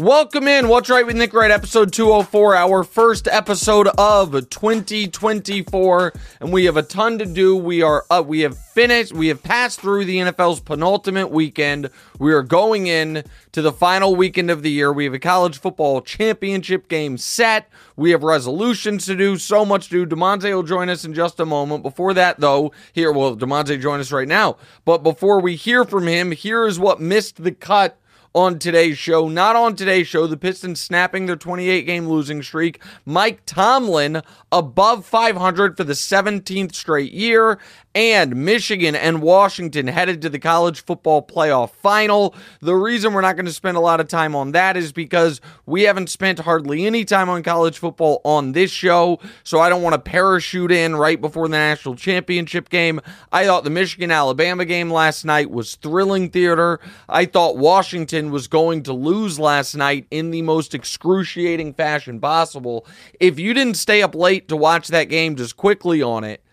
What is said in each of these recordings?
Welcome in. What's Wright with Nick Wright, episode 204, our first episode of 2024. And we have a ton to do. We are up. We have finished, we have passed through the NFL's penultimate weekend. We are going in to the final weekend of the year. We have a college football championship game set. We have resolutions to do, so much to do. Damonza will join us in just a moment. Before that, though, here, well, Damonza join us right now. But before we hear from him, here is what missed the cut on today's show. Not on today's show. The Pistons snapping their 28 game losing streak. Mike Tomlin above 500 for the 17th straight year and Michigan and Washington headed to the college football playoff final. The reason we're not going to spend a lot of time on that is because we haven't spent hardly any time on college football on this show, so I don't want to parachute in right before the national championship game. I thought the Michigan Alabama game last night was thrilling theater. I thought Washington was going to lose last night in the most excruciating fashion possible. If you didn't stay up late to watch that game just quickly on it,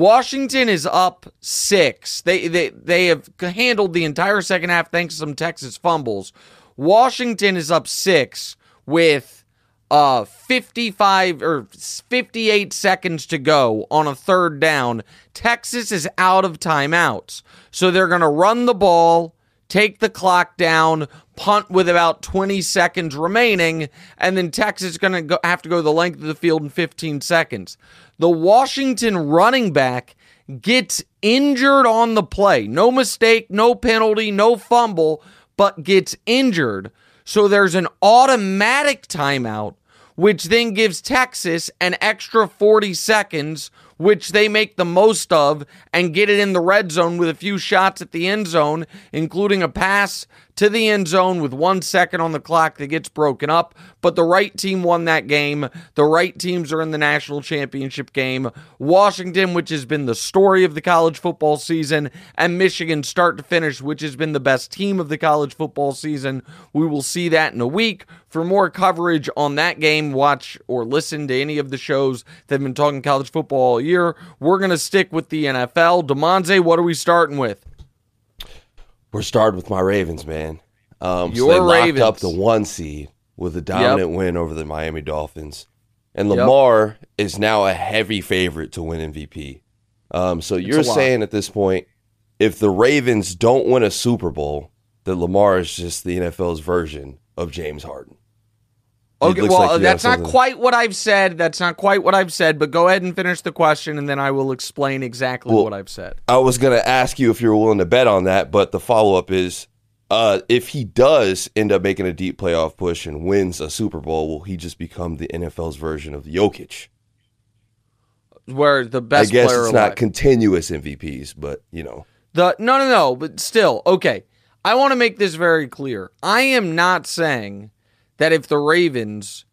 Washington is up six. They they they have handled the entire second half thanks to some Texas fumbles. Washington is up six with uh 55 or 58 seconds to go on a third down. Texas is out of timeouts. So they're going to run the ball, take the clock down, punt with about 20 seconds remaining, and then Texas is going to have to go the length of the field in 15 seconds the Washington running back gets injured on the play. No mistake, no penalty, no fumble, but gets injured. So there's an automatic timeout, which then gives Texas an extra 40 seconds, which they make the most of and get it in the red zone with a few shots at the end zone, including a pass to the end zone with one second on the clock that gets broken up. But the right team won that game. The right teams are in the national championship game. Washington, which has been the story of the college football season, and Michigan, start to finish, which has been the best team of the college football season. We will see that in a week. For more coverage on that game, watch or listen to any of the shows that have been talking college football all year. We're going to stick with the NFL. Damonza, what are we starting with? We're starting with my Ravens, man. Um, Your so they Ravens. locked up the one seed with a dominant yep. win over the Miami Dolphins, and Lamar yep. is now a heavy favorite to win MVP. Um, so you're saying at this point, if the Ravens don't win a Super Bowl, that Lamar is just the NFL's version of James Harden. Okay, well, like that's not quite what I've said. That's not quite what I've said, but go ahead and finish the question and then I will explain exactly well, what I've said. I was going to ask you if you were willing to bet on that, but the follow up is uh, if he does end up making a deep playoff push and wins a Super Bowl, will he just become the NFL's version of Jokic? Where the best I guess it's alive. not continuous MVPs, but you know. The no no no, but still, okay. I want to make this very clear. I am not saying that if the Ravens,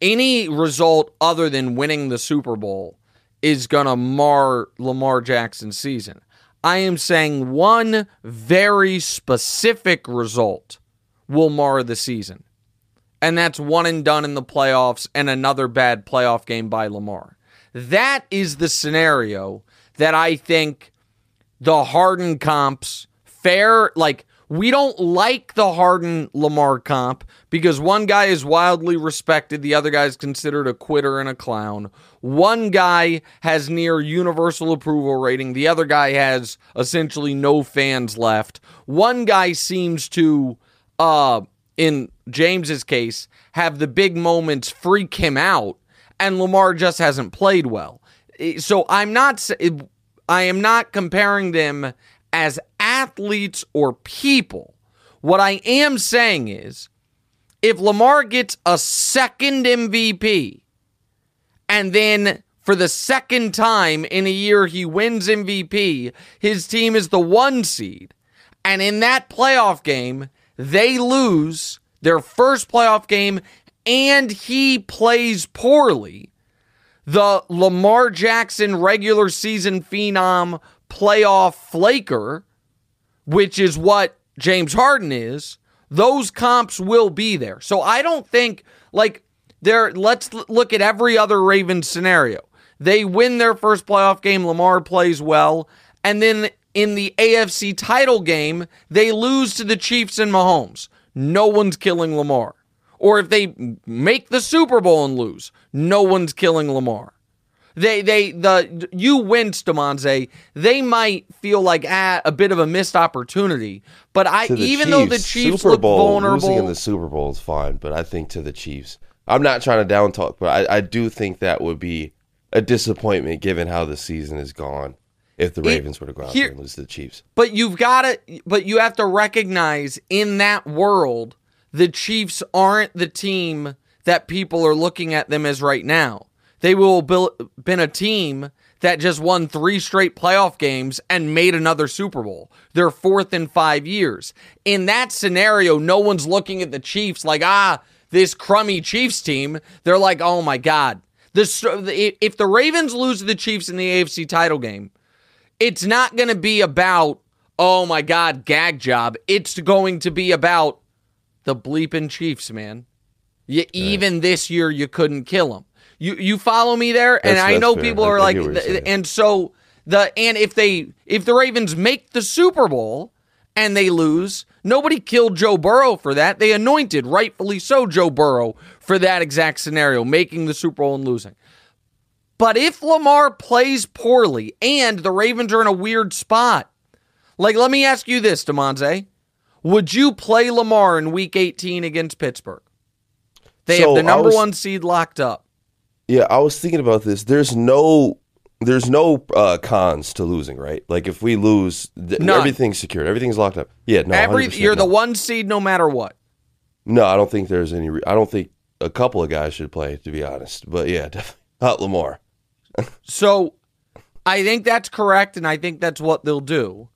any result other than winning the Super Bowl, is going to mar Lamar Jackson's season. I am saying one very specific result will mar the season. And that's one and done in the playoffs and another bad playoff game by Lamar. That is the scenario that I think the Harden comps fair like we don't like the Harden Lamar comp because one guy is wildly respected, the other guy is considered a quitter and a clown. One guy has near universal approval rating, the other guy has essentially no fans left. One guy seems to uh in James's case have the big moments freak him out and Lamar just hasn't played well. So I'm not I am not comparing them as athletes or people. What I am saying is if Lamar gets a second MVP and then for the second time in a year he wins MVP, his team is the one seed. And in that playoff game, they lose their first playoff game and he plays poorly. The Lamar Jackson regular season phenom playoff flaker, which is what James Harden is, those comps will be there. So I don't think like there let's look at every other Ravens scenario. They win their first playoff game, Lamar plays well, and then in the AFC title game, they lose to the Chiefs and Mahomes. No one's killing Lamar. or if they make the Super Bowl and lose, no one's killing Lamar. They they the you win Stamonze, they might feel like ah, a bit of a missed opportunity. But I even Chiefs, though the Chiefs Super look Bowl, vulnerable, losing in the Super Bowl is fine, but I think to the Chiefs, I'm not trying to down talk, but I, I do think that would be a disappointment given how the season has gone. If the Ravens it, were to go out here, there and lose to the Chiefs, but you've got to, but you have to recognize in that world, the Chiefs aren't the team that people are looking at them as right now. They will have been a team that just won three straight playoff games and made another Super Bowl. They're fourth in five years. In that scenario, no one's looking at the Chiefs like, ah, this crummy Chiefs team. They're like, oh my God. This, if the Ravens lose to the Chiefs in the AFC title game, it's not going to be about, oh my God, gag job. It's going to be about the bleeping Chiefs, man. You, right. Even this year, you couldn't kill them. You you follow me there, that's, and I know fair. people are I like, and so the and if they if the Ravens make the Super Bowl and they lose, nobody killed Joe Burrow for that. They anointed, rightfully so, Joe Burrow for that exact scenario, making the Super Bowl and losing. But if Lamar plays poorly and the Ravens are in a weird spot, like let me ask you this, Damonza. Would you play Lamar in week 18 against Pittsburgh? They so have the number was, one seed locked up. Yeah, I was thinking about this. There's no there's no uh, cons to losing, right? Like if we lose, th- everything's secured, everything's locked up. Yeah, no, Every, you're no. the one seed no matter what. No, I don't think there's any. Re- I don't think a couple of guys should play, to be honest. But yeah, definitely not Lamar. so, I think that's correct, and I think that's what they'll do.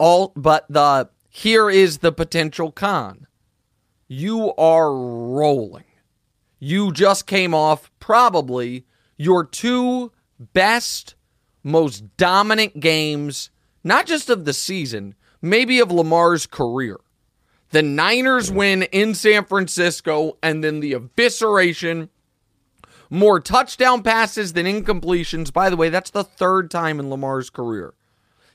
All, but the here is the potential con. You are rolling. You just came off probably your two best, most dominant games, not just of the season, maybe of Lamar's career. The Niners win in San Francisco, and then the evisceration. More touchdown passes than incompletions. By the way, that's the third time in Lamar's career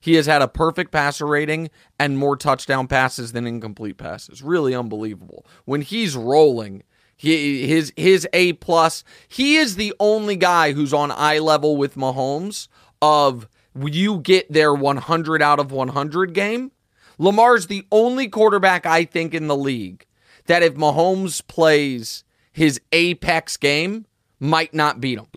he has had a perfect passer rating and more touchdown passes than incomplete passes. Really unbelievable. When he's rolling, he his his A plus. He is the only guy who's on eye level with Mahomes of you get their 100 out of 100 game. Lamar's the only quarterback I think in the league that if Mahomes plays his apex game might not beat him.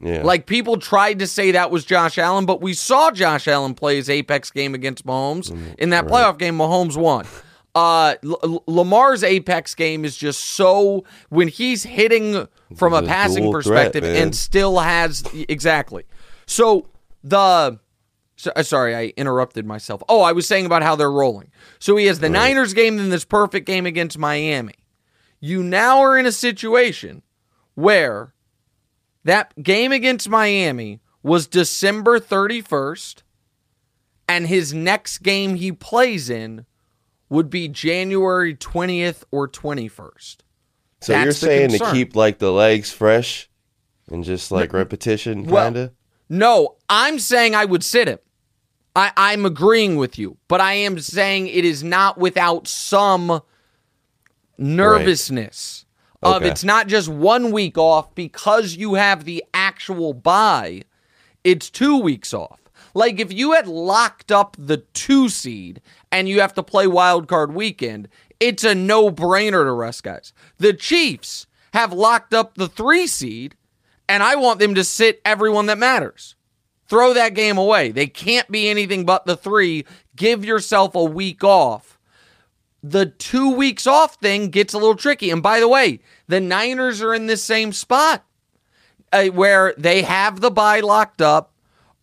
Yeah. Like people tried to say that was Josh Allen, but we saw Josh Allen play his apex game against Mahomes. Mm, In that right. playoff game, Mahomes won. Uh, L- Lamar's apex game is just so when he's hitting from a passing perspective threat, and still has exactly. So the so, uh, sorry, I interrupted myself. Oh, I was saying about how they're rolling. So he has the right. Niners game, then this perfect game against Miami. You now are in a situation where that game against Miami was December 31st, and his next game he plays in would be January 20th or 21st. So That's you're saying to keep like the legs fresh and just like no, repetition kind of? Well, no, I'm saying I would sit him. I, I'm agreeing with you, but I am saying it is not without some nervousness. Right of okay. it's not just one week off because you have the actual buy, it's two weeks off. Like if you had locked up the two seed and you have to play wild card weekend, it's a no brainer to rest guys. The Chiefs have locked up the three seed, and I want them to sit everyone that matters. Throw that game away. They can't be anything but the three. Give yourself a week off. The two weeks off thing gets a little tricky. And by the way, the Niners are in this same spot uh, where they have the buy locked up.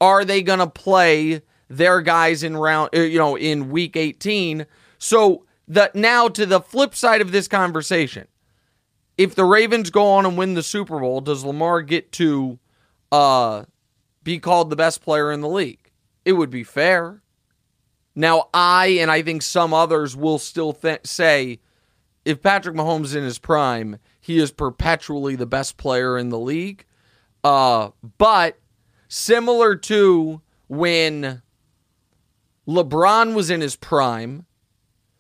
Are they going to play their guys in round, uh, you know, in week 18? So the now to the flip side of this conversation, if the Ravens go on and win the Super Bowl, does Lamar get to uh, be called the best player in the league? It would be fair. Now, I and I think some others will still th- say if Patrick Mahomes is in his prime, he is perpetually the best player in the league. Uh, but similar to when LeBron was in his prime,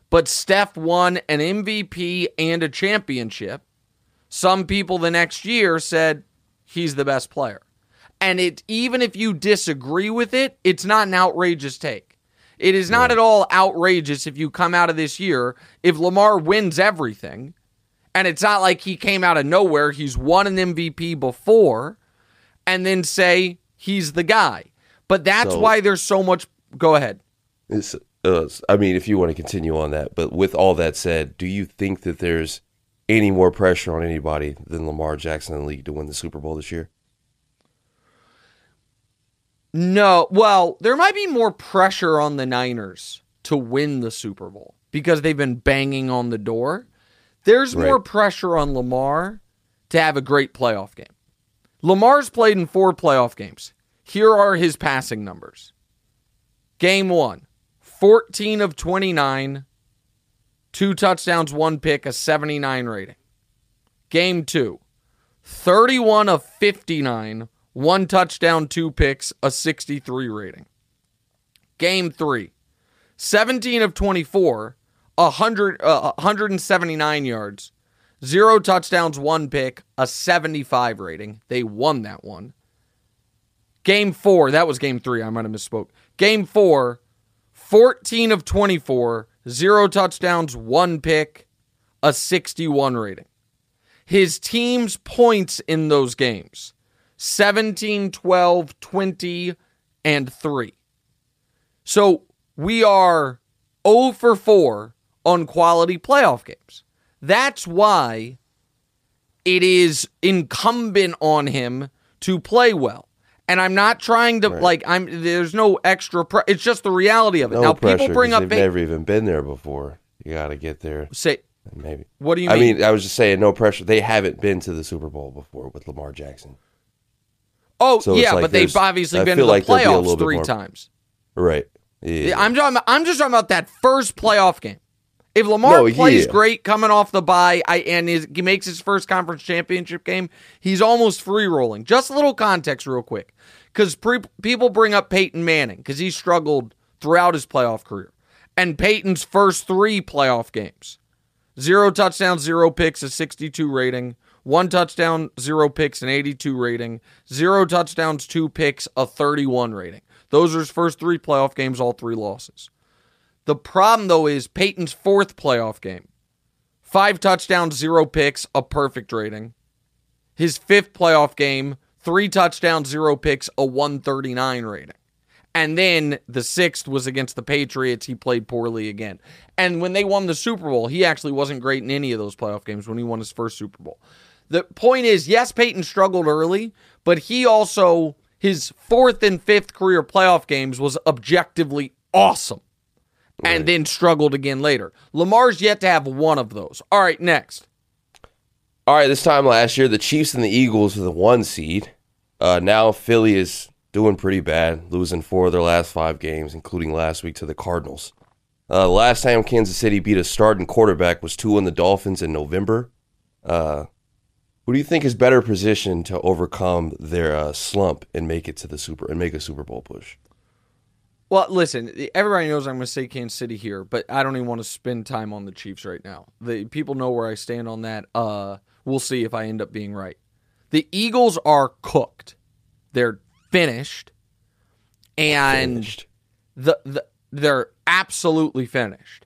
but Steph won an MVP and a championship. Some people the next year said he's the best player. And it even if you disagree with it, it's not an outrageous take. It is not at all outrageous if you come out of this year if Lamar wins everything. And it's not like he came out of nowhere. He's won an MVP before and then say he's the guy. But that's so, why there's so much. Go ahead. Uh, I mean, if you want to continue on that, but with all that said, do you think that there's any more pressure on anybody than Lamar Jackson in the league to win the Super Bowl this year? No. Well, there might be more pressure on the Niners to win the Super Bowl because they've been banging on the door. There's right. more pressure on Lamar to have a great playoff game. Lamar's played in four playoff games. Here are his passing numbers. Game one 14 of 29, two touchdowns, one pick, a 79 rating. Game two 31 of 59, one touchdown, two picks, a 63 rating. Game three 17 of 24, 100, uh, 179 yards, zero touchdowns, one pick, a 75 rating. They won that one. Game four, that was game three. I might have misspoke. Game four, 14 of 24, zero touchdowns, one pick, a 61 rating. His team's points in those games 17, 12, 20, and 3. So we are 0 for 4 on quality playoff games. That's why it is incumbent on him to play well. And I'm not trying to right. like I'm there's no extra pre- it's just the reality of it. No now pressure, people bring up they've never even been there before. You got to get there. Say maybe. What do you mean? I mean, I was just saying no pressure. They haven't been to the Super Bowl before with Lamar Jackson. Oh, so yeah, like but they've obviously I been to the like playoffs 3 more, times. Right. Yeah. I'm I'm just talking about that first playoff game. If Lamar no, plays yeah. great coming off the bye I, and is, he makes his first conference championship game, he's almost free rolling. Just a little context, real quick, because pre- people bring up Peyton Manning because he struggled throughout his playoff career, and Peyton's first three playoff games: zero touchdowns, zero picks, a 62 rating, one touchdown, zero picks, an 82 rating, zero touchdowns, two picks, a 31 rating. Those are his first three playoff games, all three losses. The problem, though, is Peyton's fourth playoff game five touchdowns, zero picks, a perfect rating. His fifth playoff game, three touchdowns, zero picks, a 139 rating. And then the sixth was against the Patriots. He played poorly again. And when they won the Super Bowl, he actually wasn't great in any of those playoff games when he won his first Super Bowl. The point is, yes, Peyton struggled early, but he also, his fourth and fifth career playoff games was objectively awesome right. and then struggled again later. Lamar's yet to have one of those. All right, next. All right, this time last year, the Chiefs and the Eagles were the one seed. Uh, now Philly is doing pretty bad, losing four of their last five games, including last week to the Cardinals. Uh, last time Kansas City beat a starting quarterback was two on the Dolphins in November. Uh, who do you think is better positioned to overcome their uh, slump and make it to the Super and make a Super Bowl push? Well, listen, everybody knows I'm going to say Kansas City here, but I don't even want to spend time on the Chiefs right now. The people know where I stand on that. Uh, we'll see if I end up being right. The Eagles are cooked. They're finished, and finished. The, the they're absolutely finished.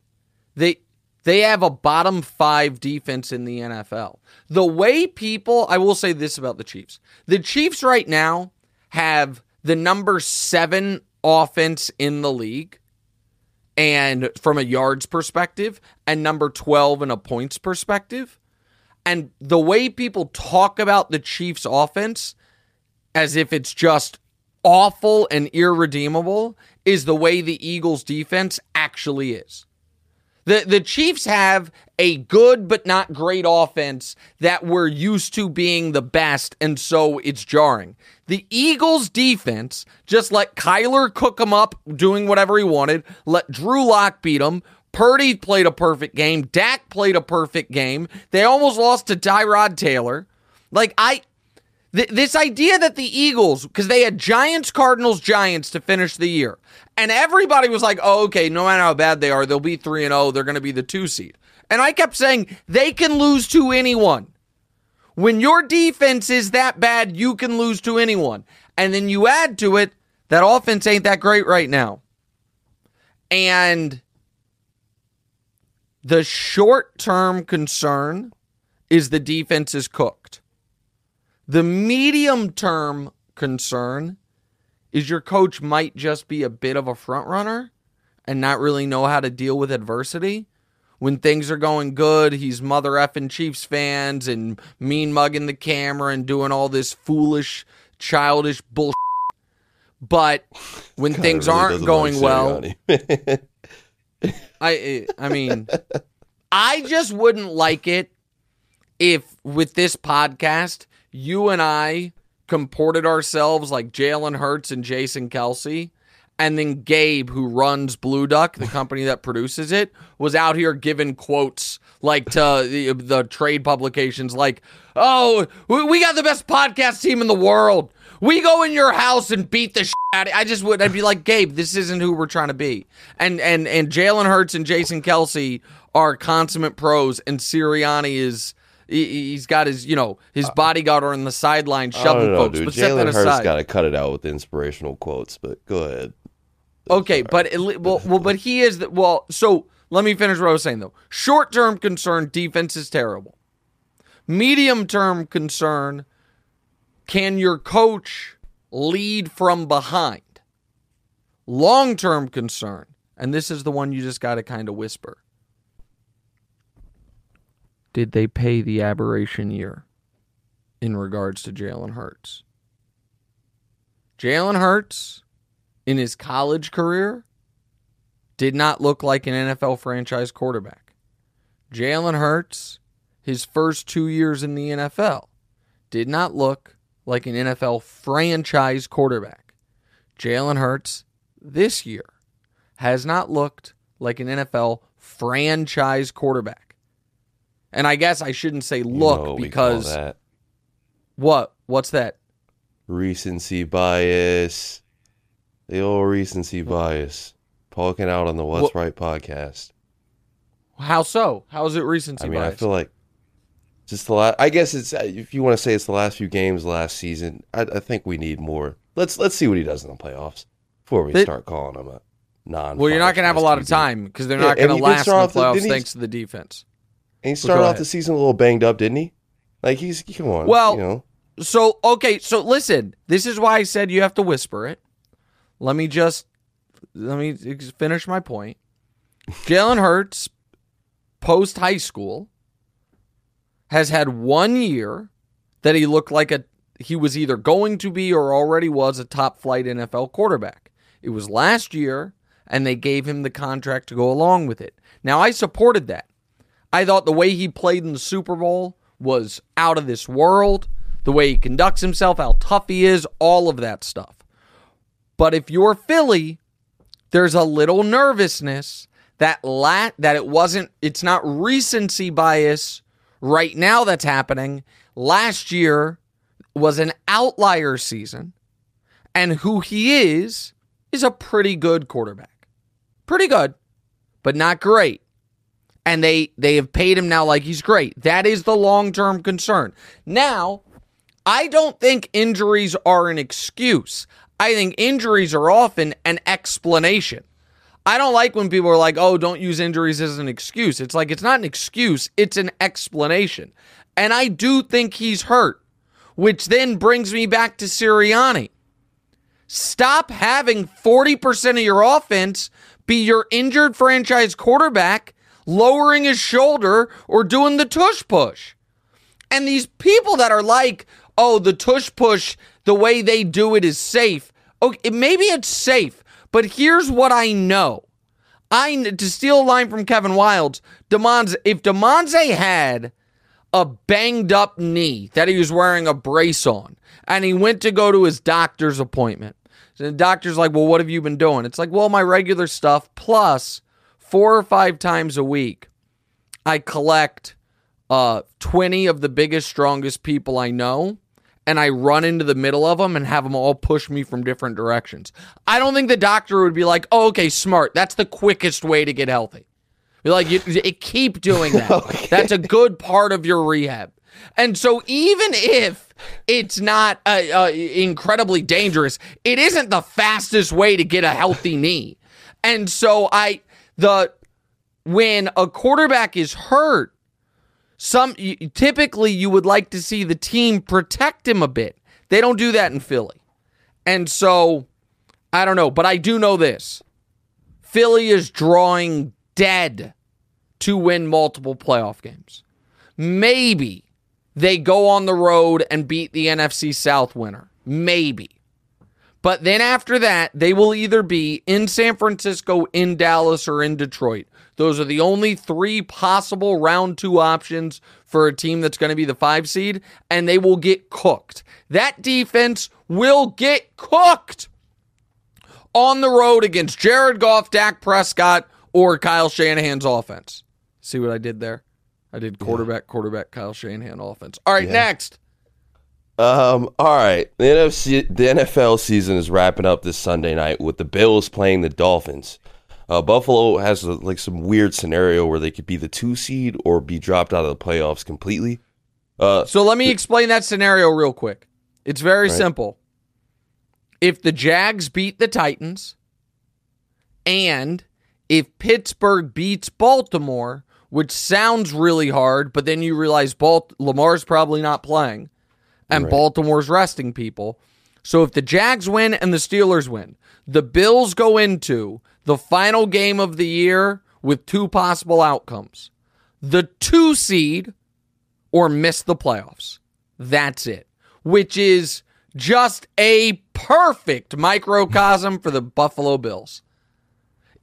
They they have a bottom five defense in the NFL. The way people, I will say this about the Chiefs: the Chiefs right now have the number seven offense in the league and from a yards perspective and number 12 in a points perspective. And the way people talk about the Chiefs offense as if it's just awful and irredeemable is the way the Eagles defense actually is. The the Chiefs have a good but not great offense that we're used to being the best, and so it's jarring. The Eagles defense just let Kyler cook them up, doing whatever he wanted, let Drew Lock beat him. Purdy played a perfect game. Dak played a perfect game. They almost lost to Tyrod Taylor. Like I th- this idea that the Eagles, because they had Giants, Cardinals, Giants to finish the year, and everybody was like, "Oh, okay, no matter how bad they are, they'll be three and zero. Oh, they're going to be the two seed." And I kept saying they can lose to anyone. When your defense is that bad, you can lose to anyone. And then you add to it that offense ain't that great right now. And the short term concern is the defense is cooked. The medium term concern is your coach might just be a bit of a front runner and not really know how to deal with adversity. When things are going good, he's mother effing Chiefs fans and mean mugging the camera and doing all this foolish, childish bullshit. But when things really aren't going well, I eh, I mean, I just wouldn't like it if with this podcast you and I comported ourselves like Jalen Hurts and Jason Kelce, And then Gabe, who runs Blue Duck, the company that produces it, was out here giving quotes like to the, the trade publications, like, "Oh, we got the best podcast team in the world. We go in your house and beat the shit out." I just would. I'd be like, Gabe, this isn't who we're trying to be. And and and Jalen Hurts and Jason Kelce are consummate pros, and Sirianni is he, has got his, you know, his uh, bodyguard on the sideline shoving know, folks. Dude. But Jalen Hurts got to cut it out with inspirational quotes. But go ahead. Okay, but well, well, but he is the, well. So let me finish what I was saying though. Short term concern, defense is terrible. Medium term concern, can your coach lead from behind? Long term concern, and this is the one you just got to kind of whisper did they pay the aberration year in regards to Jalen Hurts? Jalen Hurts, in his college career, did not look like an NFL franchise quarterback. Jalen Hurts, his first two years in the NFL, did not look like an NFL franchise quarterback. Jalen Hurts this year has not looked like an NFL franchise quarterback. And I guess I shouldn't say look you know because what? What's that? Recency bias. The old recency bias. Poking out on the What's what? Right podcast. How so? How is it recency I mean, bias? I feel like just the last. I guess it's uh, if you want to say it's the last few games last season. I, I think we need more. Let's let's see what he does in the playoffs before we they, start calling him a non. Well, you're not going to have a lot of time because they're yeah, not going to last in the playoffs thanks to the defense. And he started off the season a little banged up, didn't he? Like he's come on. Well, you know. so okay, so listen. This is why I said you have to whisper it. Let me just let me finish my point. Jalen Hurts, post high school, has had one year that he looked like a he was either going to be or already was a top flight NFL quarterback. It was last year, and they gave him the contract to go along with it. Now I supported that. I thought the way he played in the Super Bowl was out of this world. The way he conducts himself, how tough he is, all of that stuff. But if you're Philly, there's a little nervousness that la- that it wasn't it's not recency bias right now that's happening. Last year was an outlier season and who he is is a pretty good quarterback. Pretty good, but not great and they they have paid him now like he's great. That is the long-term concern. Now, I don't think injuries are an excuse. I think injuries are often an explanation. I don't like when people are like, "Oh, don't use injuries as an excuse." It's like it's not an excuse, it's an explanation. And I do think he's hurt, which then brings me back to Sirianni. Stop having 40% of your offense be your injured franchise quarterback lowering his shoulder or doing the tush push. And these people that are like, oh, the tush push, the way they do it is safe. Okay, maybe it's safe, but here's what I know. I to steal a line from Kevin Wildes, Damonza, if Damonza had a banged up knee that he was wearing a brace on, and he went to go to his doctor's appointment. And the doctor's like, Well, what have you been doing? It's like, Well, my regular stuff, plus four or five times a week, I collect uh, 20 of the biggest, strongest people I know, and I run into the middle of them and have them all push me from different directions. I don't think the doctor would be like, oh, okay, smart. That's the quickest way to get healthy. Be like, you, you keep doing that. okay. That's a good part of your rehab. And so even if it's not uh, uh, incredibly dangerous, it isn't the fastest way to get a healthy knee. And so I the when a quarterback is hurt, some typically you would like to see the team protect him a bit. They don't do that in Philly. And so I don't know, but I do know this. Philly is drawing dead to win multiple playoff games. Maybe they go on the road and beat the NFC South winner. Maybe. But then after that, they will either be in San Francisco, in Dallas, or in Detroit. Those are the only three possible round two options for a team that's going to be the five seed, and they will get cooked. That defense will get cooked on the road against Jared Goff, Dak Prescott, or Kyle Shanahan's offense. See what I did there? I did quarterback, yeah. quarterback, Kyle Shanahan offense. All right, yeah. next. Um. All right. The NFC, the NFL season is wrapping up this Sunday night with the Bills playing the Dolphins. Uh, Buffalo has a, like some weird scenario where they could be the two seed or be dropped out of the playoffs completely. Uh, so let me explain that scenario real quick. It's very right. simple if the Jags beat the Titans and if Pittsburgh beats Baltimore, which sounds really hard, but then you realize Balt- Lamar's probably not playing and right. Baltimore's resting people. So if the Jags win and the Steelers win, the Bills go into the final game of the year with two possible outcomes. The 2 seed or miss the playoffs. That's it. Which is just a perfect microcosm for the Buffalo Bills.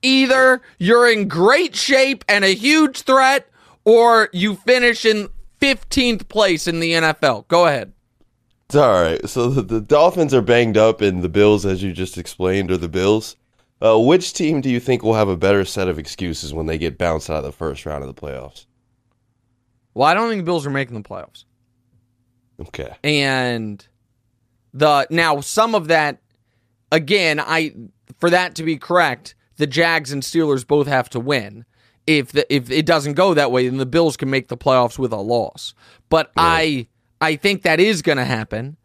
Either you're in great shape and a huge threat, or you finish in 15th place in the NFL. Go ahead. It's all right. So the, the Dolphins are banged up, and the Bills, as you just explained, are the Bills. Uh, which team do you think will have a better set of excuses when they get bounced out of the first round of the playoffs? Well, I don't think the Bills are making the playoffs. Okay. And the now some of that again, I for that to be correct, the Jags and Steelers both have to win. If the, if it doesn't go that way, then the Bills can make the playoffs with a loss. But I I think that is going to happen,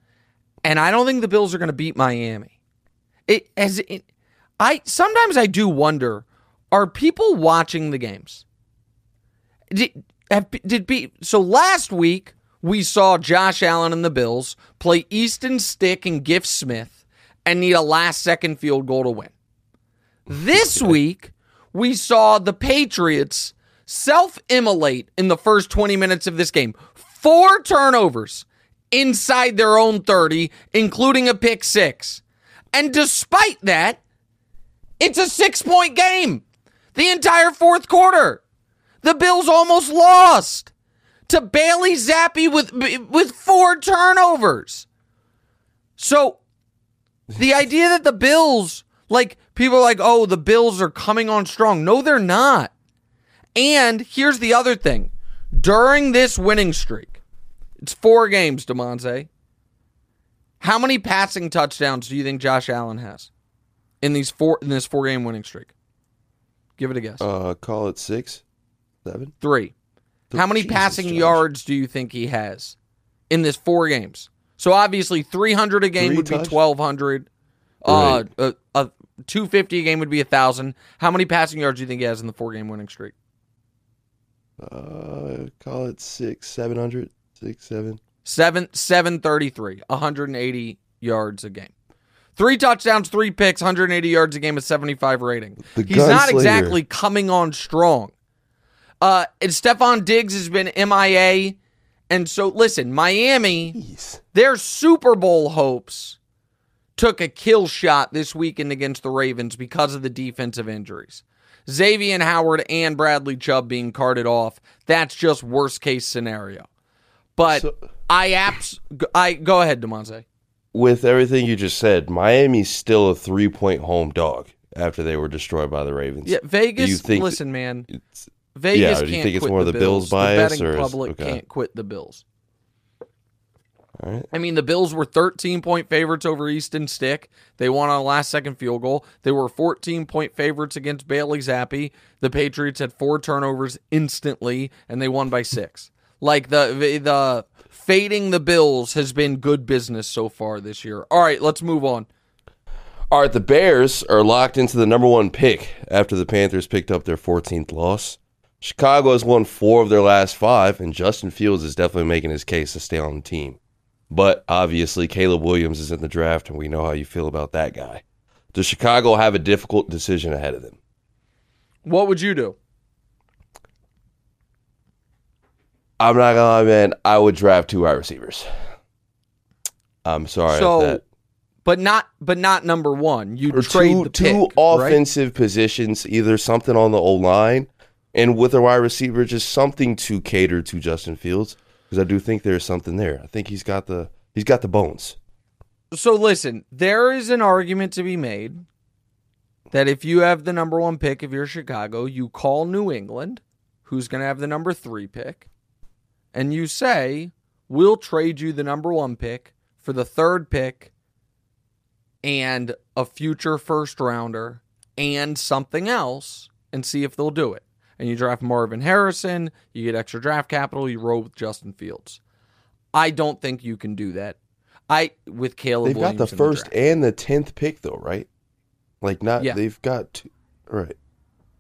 and I don't think the Bills are going to beat Miami. It as it, I sometimes I do wonder: Are people watching the games? Did have, did be so last week? we saw Josh Allen and the Bills play Easton Stick and Gift Smith and need a last second field goal to win. This week, we saw the Patriots self immolate in the first 20 minutes of this game. Four turnovers inside their own 30, including a pick six. And despite that, it's a six point game the entire fourth quarter. The Bills almost lost to Bailey Zappe with with four turnovers. So the idea that the Bills, like people are like, oh, the Bills are coming on strong. No, they're not. And here's the other thing. During this winning streak, it's four games, Damonza. How many passing touchdowns do you think Josh Allen has in these four in this four game winning streak? Give it a guess. Uh, call it six, seven, three. How many Jesus passing Josh. yards do you think he has in this four games? So obviously, 300 a game Three would touch? be 1,200. Uh, a, a 250 a game would be a thousand. How many passing yards do you think he has in the four game winning streak? Uh, call it six, seven hundred, six, seven, seven, seven thirty-three, 180 yards a game. Three touchdowns, three picks, 180 yards a game, a 75 rating. The He's not exactly coming on strong. Uh, and Stefon Diggs has been MIA. And so, listen, Miami, Jeez. their Super Bowl hopes took a kill shot this weekend against the Ravens because of the defensive injuries. Xavien Howard and Bradley Chubb being carted off. That's just worst case scenario. But so, I apps I go ahead, Damonza. With everything you just said, Miami's still a three point home dog after they were destroyed by the Ravens. Yeah, Vegas. listen, man. Vegas yeah, do you think it's more the, the Bills, Bills bias, the betting or public okay. can't quit the Bills? All right. I mean, the Bills were 13 point favorites over Easton Stick. They won on a last second field goal. They were 14 point favorites against Bailey Zappe. The Patriots had four turnovers instantly, and they won by six. like the the fading the Bills has been good business so far this year. All right, let's move on. All right, the Bears are locked into the number one pick after the Panthers picked up their 14th loss. Chicago has won four of their last five, and Justin Fields is definitely making his case to stay on the team. But obviously, Caleb Williams is in the draft, and we know how you feel about that guy. Does Chicago have a difficult decision ahead of them? What would you do? I'm not gonna lie, man. I would draft two wide receivers. I'm sorry. So, but not, but not number one. You trade two, the two pick, offensive right? positions, either something on the O line, and with a wide receiver, just something to cater to Justin Fields because I do think there's something there. I think he's got the he's got the bones. So listen, there is an argument to be made that if you have the number one pick, if you're Chicago, you call New England, who's going to have the number three pick, and you say, we'll trade you the number one pick for the third pick and a future first rounder and something else and see if they'll do it. And you draft Marvin Harrison, you get extra draft capital, you roll with Justin Fields. I don't think you can do that. I with Caleb. They've Williams got the first the and the tenth pick though, right? Like not yeah. they've got two, right.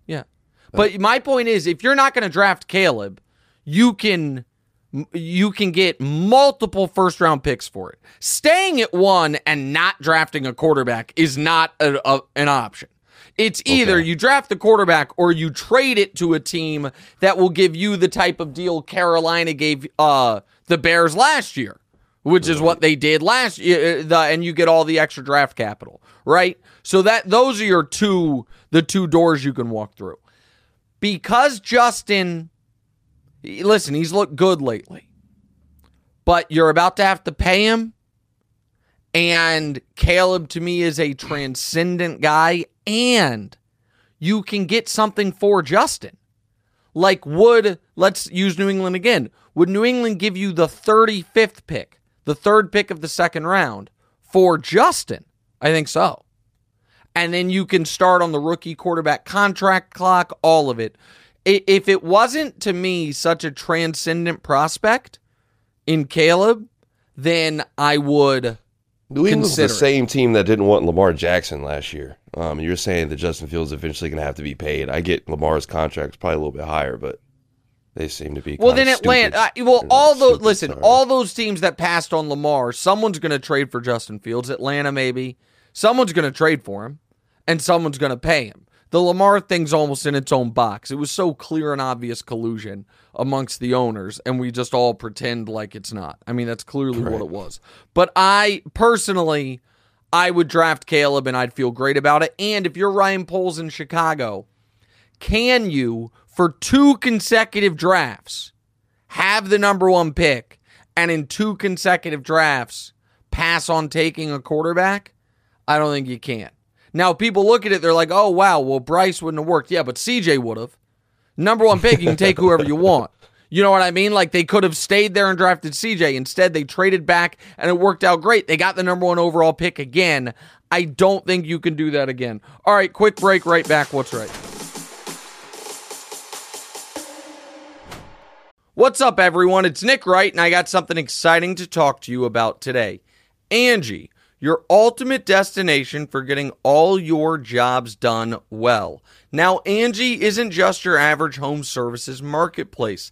Yeah. But uh, my point is if you're not going to draft Caleb, you can you can get multiple first round picks for it. Staying at 1 and not drafting a quarterback is not a, a, an option. It's either okay. you draft the quarterback or you trade it to a team that will give you the type of deal Carolina gave uh, the Bears last year, which is what they did last year, uh, the, and you get all the extra draft capital, right? So that those are your two the two doors you can walk through. Because Justin listen, he's looked good lately. But you're about to have to pay him and Caleb to me is a transcendent guy and you can get something for Justin. Like, would, let's use New England again. Would New England give you the 35th pick, the third pick of the second round for Justin? I think so. And then you can start on the rookie quarterback contract clock, all of it. If it wasn't to me such a transcendent prospect in Caleb, then I would New England's the same team that didn't want Lamar Jackson last year. Um, you're saying that Justin Fields is eventually going to have to be paid. I get Lamar's contract's probably a little bit higher, but they seem to be well. Then Atlanta. Uh, well, all those listen, sorry. all those teams that passed on Lamar, someone's going to trade for Justin Fields. Atlanta, maybe someone's going to trade for him, and someone's going to pay him the Lamar thing's almost in its own box. It was so clear and obvious collusion amongst the owners, and we just all pretend like it's not. I mean, that's clearly what it was. But I personally, I would draft Caleb and I'd feel great about it. And if you're Ryan Poles in Chicago, can you, for two consecutive drafts, have the number one pick and in two consecutive drafts pass on taking a quarterback? I don't think you can. Now people look at it, they're like, oh wow, well Bryce wouldn't have worked. Yeah, but CJ would have. Number one pick, you can take whoever you want. You know what I mean? Like they could have stayed there and drafted CJ. Instead, they traded back and it worked out great. They got the number one overall pick again. I don't think you can do that again. All right, quick break, right back. What's right? What's up, everyone? It's Nick Wright, and I got something exciting to talk to you about today. Angi your ultimate destination for getting all your jobs done well. Now, Angi isn't just your average home services marketplace.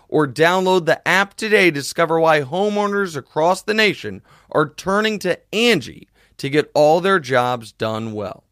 Or download the app today to discover why homeowners across the nation are turning to Angi to get all their jobs done well.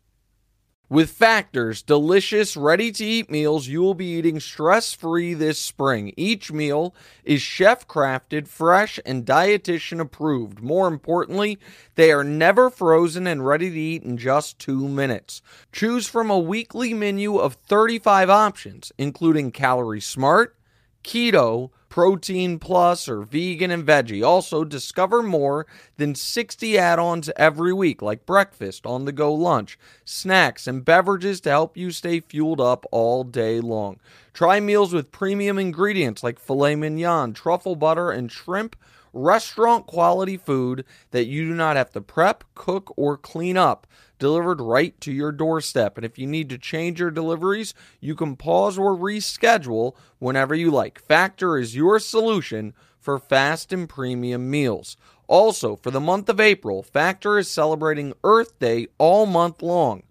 With Factors, delicious, ready to eat meals you will be eating stress free this spring. Each meal is chef crafted, fresh, and dietitian approved. More importantly, they are never frozen and ready to eat in just two minutes. Choose from a weekly menu of 35 options, including Calorie Smart, Keto, Protein Plus, or Vegan and Veggie. Also, discover more than 60 add ons every week, like breakfast, on the go lunch, snacks, and beverages to help you stay fueled up all day long. Try meals with premium ingredients like filet mignon, truffle butter, and shrimp restaurant quality food that you do not have to prep, cook, or clean up delivered right to your doorstep. And if you need to change your deliveries, you can pause or reschedule whenever you like. Factor is your solution for fast and premium meals. Also, for the month of April, Factor is celebrating Earth Day all month long.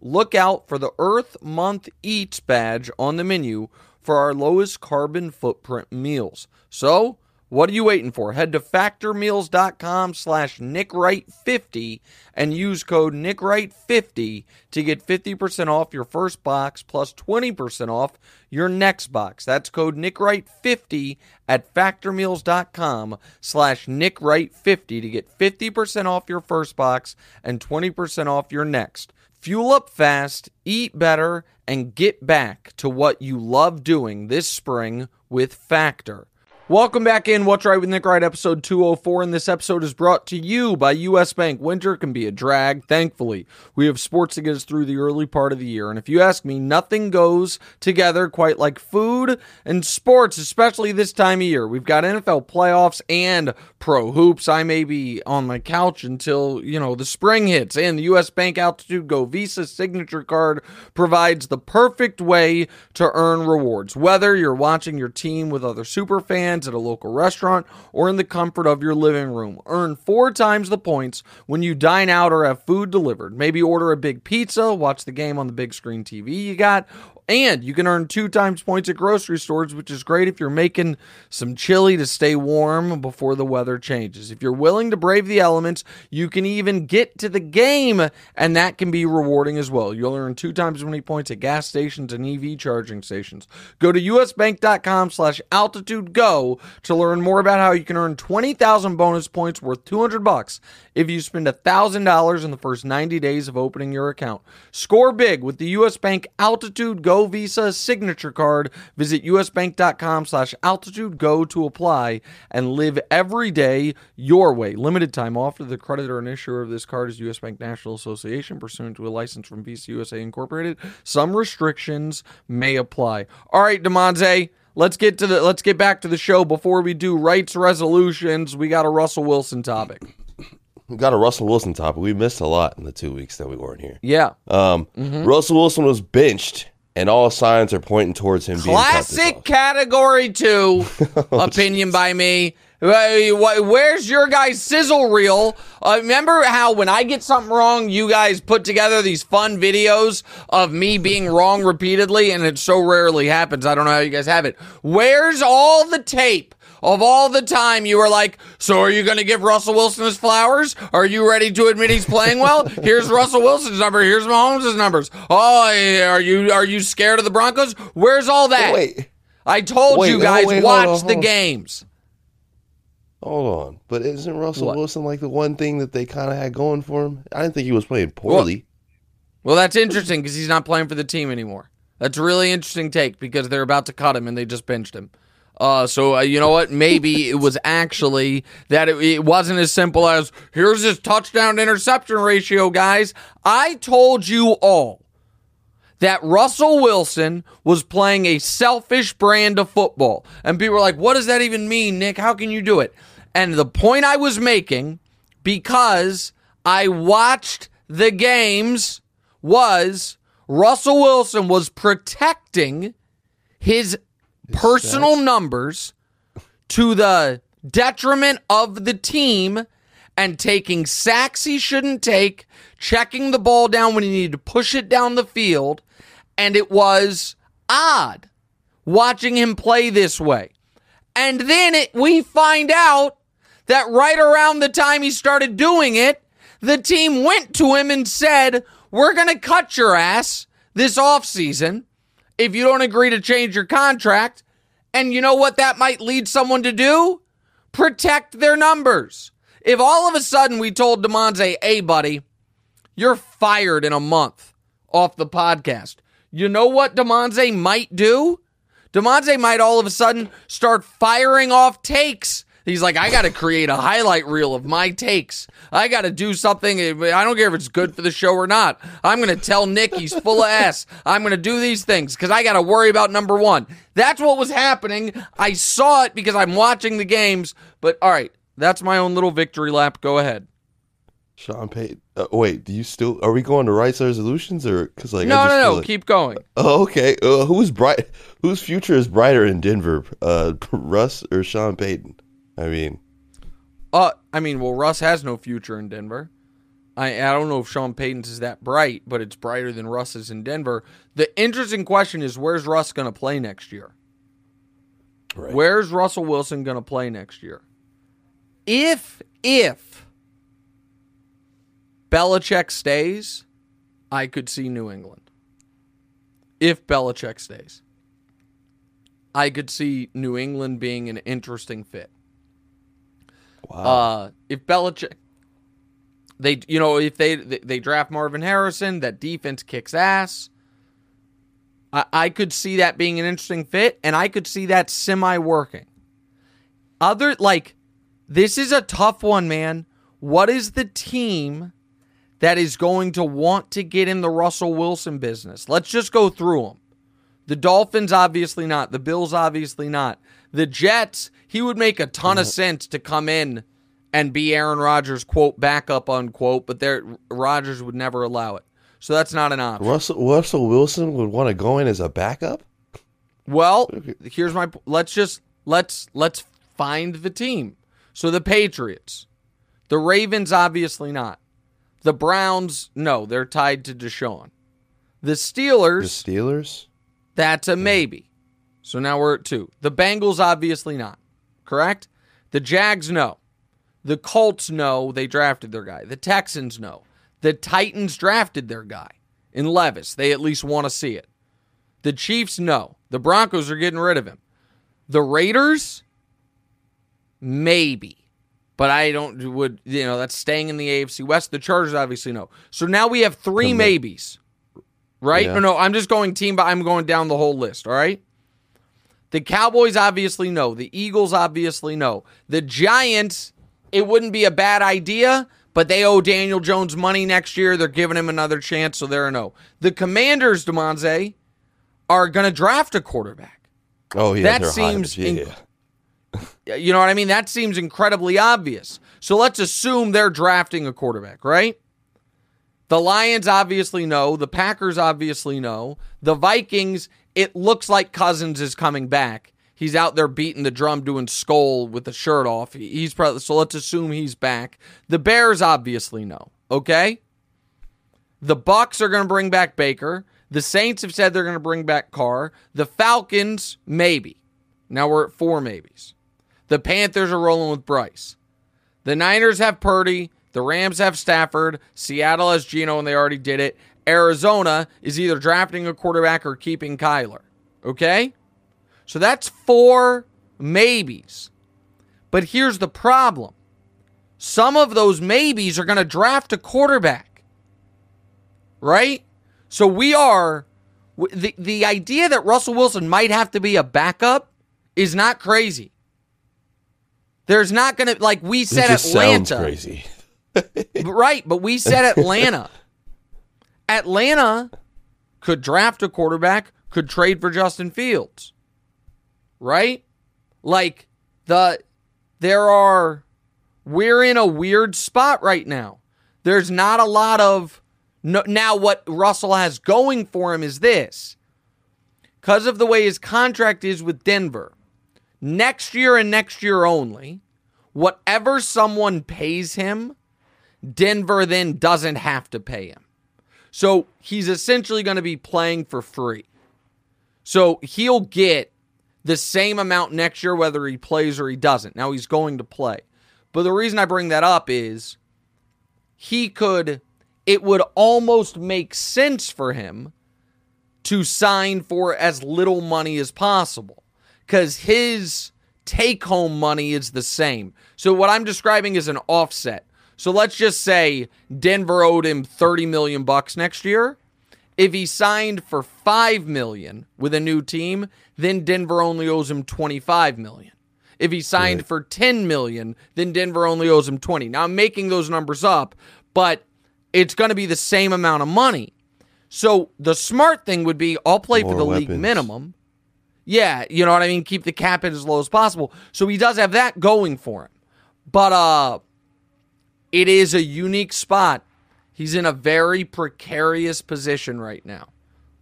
Look out for the Earth Month Eats badge on the menu for our lowest carbon footprint meals. So, what are you waiting for? Head to factormeals.com slash nickwright50 and use code nickwright50 to get 50% off your first box plus 20% off your next box. That's code nickwright50 at factormeals.com slash nickwright50 to get 50% off your first box and 20% off your next. Fuel up fast, eat better, and get back to what you love doing this spring with Factor. Welcome back in What's Wright with Nick Wright, episode 204. And this episode is brought to you by US Bank. Winter can be a drag. Thankfully, we have sports to get us through the early part of the year. And if you ask me, nothing goes together quite like food and sports, especially this time of year. We've got NFL playoffs and pro hoops. I may be on my couch until, you know, the spring hits. And the US Bank Altitude Go Visa signature card provides the perfect way to earn rewards. Whether you're watching your team with other super fans, at a local restaurant or in the comfort of your living room. Earn four times the points when you dine out or have food delivered. Maybe order a big pizza, watch the game on the big screen TV you got, and you can earn two times points at grocery stores, which is great if you're making some chili to stay warm before the weather changes. If you're willing to brave the elements, you can even get to the game, and that can be rewarding as well. You'll earn two times as many points at gas stations and EV charging stations. Go to usbank.com slash altitude go to learn more about how you can earn 20,000 bonus points worth 200 bucks if you spend $1,000 in the first 90 days of opening your account. Score big with the US Bank Altitude Go Visa signature card. Visit usbank.com slash altitude go to apply and live every day your way. Limited time offer. The creditor and issuer of this card is U.S. Bank National Association pursuant to a license from Visa USA Incorporated. Some restrictions may apply. All right, Damonza. Let's get to the let's get back to the show before we do Wright's resolutions. We got a Russell Wilson topic. We got a Russell Wilson topic. We missed a lot in the two weeks that we weren't here. Yeah. Um, mm-hmm. Russell Wilson was benched and all signs are pointing towards him being. Classic category two oh, opinion by me. Where's your guys' sizzle reel? Uh, remember how when I get something wrong, you guys put together these fun videos of me being wrong repeatedly, and it so rarely happens. I don't know how you guys have it. Where's all the tape of all the time you were like, so are you going to give Russell Wilson his flowers? Are you ready to admit he's playing well? Here's Russell Wilson's number. Here's Mahomes' numbers. Oh, eh, are you are you scared of the Broncos? Where's all that? Wait. I told wait, you guys wait, watch hold on, hold the games. Hold on, but isn't Russell what? Wilson like the one thing that they kind of had going for him? I didn't think he was playing poorly. Well, well that's interesting because he's not playing for the team anymore. That's a really interesting take because they're about to cut him and they just benched him. Uh, so uh, you know what? Maybe it was actually that it, it, wasn't as simple as here's this touchdown interception ratio, guys. I told you all that Russell Wilson was playing a selfish brand of football, and people were like, "What does that even mean, Nick? How can you do it?" And the point I was making, because I watched the games, was Russell Wilson was protecting his personal numbers to the detriment of the team and taking sacks he shouldn't take, checking the ball down when he needed to push it down the field. And it was odd watching him play this way. And then it, we find out that right around the time he started doing it, the team went to him and said, We're going to cut your ass this offseason if you don't agree to change your contract. And you know what that might lead someone to do? Protect their numbers. If all of a sudden we told Damonza, hey, buddy, you're fired in a month off the podcast, you know what Damonza might do? Damonza might all of a sudden start firing off takes. He's like, I got to create a highlight reel of my takes. I got to do something. I don't care if it's good for the show or not. I'm going to tell Nick he's full of S. I'm going to do these things because I got to worry about number one. That's what was happening. I saw it because I'm watching the games. But all right, that's my own little victory lap. Go ahead. Sean Payton. Uh, wait, do you still? Are we going to Wright's resolutions or because like? No, no, no. Like, keep going. Oh, okay. Uh, who's bright? Whose future is brighter in Denver? Uh, Russ or Sean Payton? I mean, uh, I mean, well, Russ has no future in Denver. I I don't know if Sean Payton's is that bright, but it's brighter than Russ's in Denver. The interesting question is, where's Russ going to play next year? Right. Where's Russell Wilson going to play next year? If if Belichick stays, I could see New England. If Belichick stays, I could see New England being an interesting fit. Wow. Uh, if Belichick, they you know if they they draft Marvin Harrison, that defense kicks ass. I, I could see that being an interesting fit, and I could see that semi working. Other like this is a tough one, man. What is the team that is going to want to get in the Russell Wilson business. Let's just go through them. The Dolphins, obviously not. The Bills, obviously not. The Jets, he would make a ton of sense to come in and be Aaron Rodgers, quote, backup, unquote, but there Rodgers would never allow it. So that's not an option. Russell, Russell Wilson would want to go in as a backup? Well, here's my let's just let's let's find the team. So the Patriots. The Ravens obviously not. The Browns, no, they're tied to Deshaun. The Steelers. The Steelers? That's a maybe. So now we're at two. The Bengals, obviously not. Correct? The Jags, know. The Colts, know They drafted their guy. The Texans, know. The Titans drafted their guy in Levis. They at least want to see it. The Chiefs, know. The Broncos are getting rid of him. The Raiders, maybe but I don't would you know that's staying in the AFC West. The Chargers obviously no. So now we have three maybes, right? Yeah. no, I'm just going team, but I'm going down the whole list. All right. The Cowboys obviously know. The Eagles obviously know. The Giants, it wouldn't be a bad idea, but they owe Daniel Jones money next year. They're giving him another chance, so they're a no. The Commanders, Damonza, are going to draft a quarterback. Oh yeah, that seems yeah. Inc- you know what I mean? That seems incredibly obvious. So let's assume they're drafting a quarterback, right? The Lions obviously know. The Packers obviously know. The Vikings, it looks like Cousins is coming back. He's out there beating the drum, doing Skol with the shirt off. He's probably so. Let's assume he's back. The Bears obviously know. Okay. The Bucs are going to bring back Baker. The Saints have said they're going to bring back Carr. The Falcons maybe. Now we're at four maybes. The Panthers are rolling with Bryce. The Niners have Purdy. The Rams have Stafford. Seattle has Geno, and they already did it. Arizona is either drafting a quarterback or keeping Kyler. Okay? So that's four maybes. But here's the problem some of those maybes are going to draft a quarterback. Right? So we are. The, the idea that Russell Wilson might have to be a backup is not crazy. There's not going to like we said Atlanta. crazy. right, but we said Atlanta. Atlanta could draft a quarterback, could trade for Justin Fields. Right? Like the there are we're in a weird spot right now. There's not a lot of no, now what Russell has going for him is this. Because of the way his contract is with Denver, next year and next year only, whatever someone pays him, Denver then doesn't have to pay him. So he's essentially going to be playing for free. So he'll get the same amount next year, whether he plays or he doesn't. Now he's going to play. But the reason I bring that up is he could, it would almost make sense for him to sign for as little money as possible because his take home money is the same. So what I'm describing is an offset. So let's just say Denver owed him 30 million bucks next year. If he signed for 5 million with a new team, then Denver only owes him 25 million. If he signed right. for 10 million, then Denver only owes him 20. Now I'm making those numbers up, but it's going to be the same amount of money. So the smart thing would be I'll play More for the weapons. league minimum. Yeah, you know what I mean? Keep the cap in as low as possible. So he does have that going for him. But uh it is a unique spot. He's in a very precarious position right now.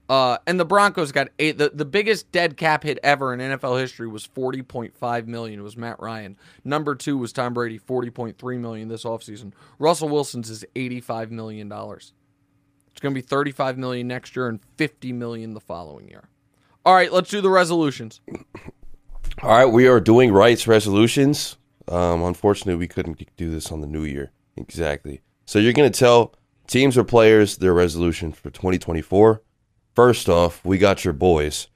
Uh, and the Broncos got eight. The, the biggest dead cap hit ever in NFL history was 40.5 million. It was Matt Ryan. Number two was Tom Brady, 40.3 million this offseason. Russell Wilson's is 85 million dollars. It's going to be 35 million next year and 50 million the following year. All right, let's do the resolutions. All right, we are doing Wright's resolutions. Um, unfortunately, we couldn't do this on the new year. Exactly. So you're going to tell teams or players their resolution for 2024. First off, we got your boys,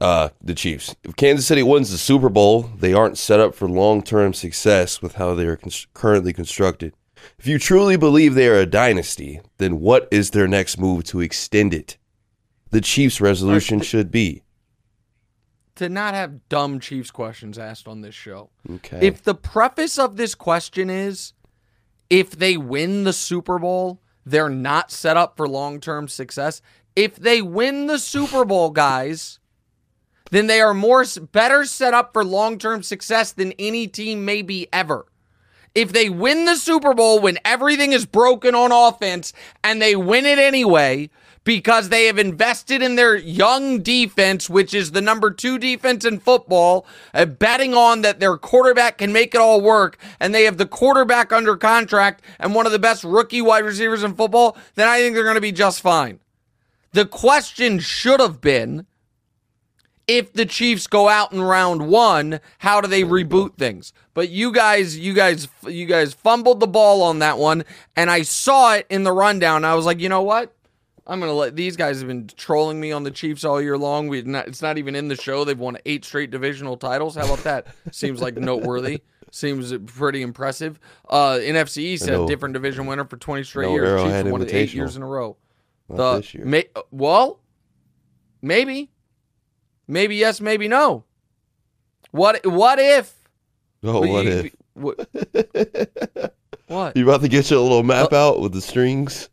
uh, the Chiefs. If Kansas City wins the Super Bowl, they aren't set up for long term success with how they are con- currently constructed. If you truly believe they are a dynasty, then what is their next move to extend it? The Chiefs' resolution should be to not have dumb Chiefs questions asked on this show. Okay. If the preface of this question is if they win the Super Bowl, they're not set up for long term success. If they win the Super Bowl, guys, then they are more better set up for long term success than any team maybe ever. If they win the Super Bowl when everything is broken on offense and they win it anyway, because they have invested in their young defense, which is the number two defense in football, uh, betting on that their quarterback can make it all work, and they have the quarterback under contract and one of the best rookie wide receivers in football, then I think they're going to be just fine. The question should have been if the Chiefs go out in round one, how do they reboot things? But you guys, you guys, you guys fumbled the ball on that one, and I saw it in the rundown. I was like, you know what? I'm gonna let these guys have been trolling me on the Chiefs all year long. We not, it's not even in the show. They've won eight straight divisional titles. How about that? Seems like noteworthy. Seems pretty impressive. Uh, NFC East had a different division winner for 20 straight no years. Chiefs won it eight years in a row. Not the, this year. May, well, maybe, maybe yes, maybe no. What? What if? Oh, what you, if? What? what? You about to get your little map uh, out with the strings?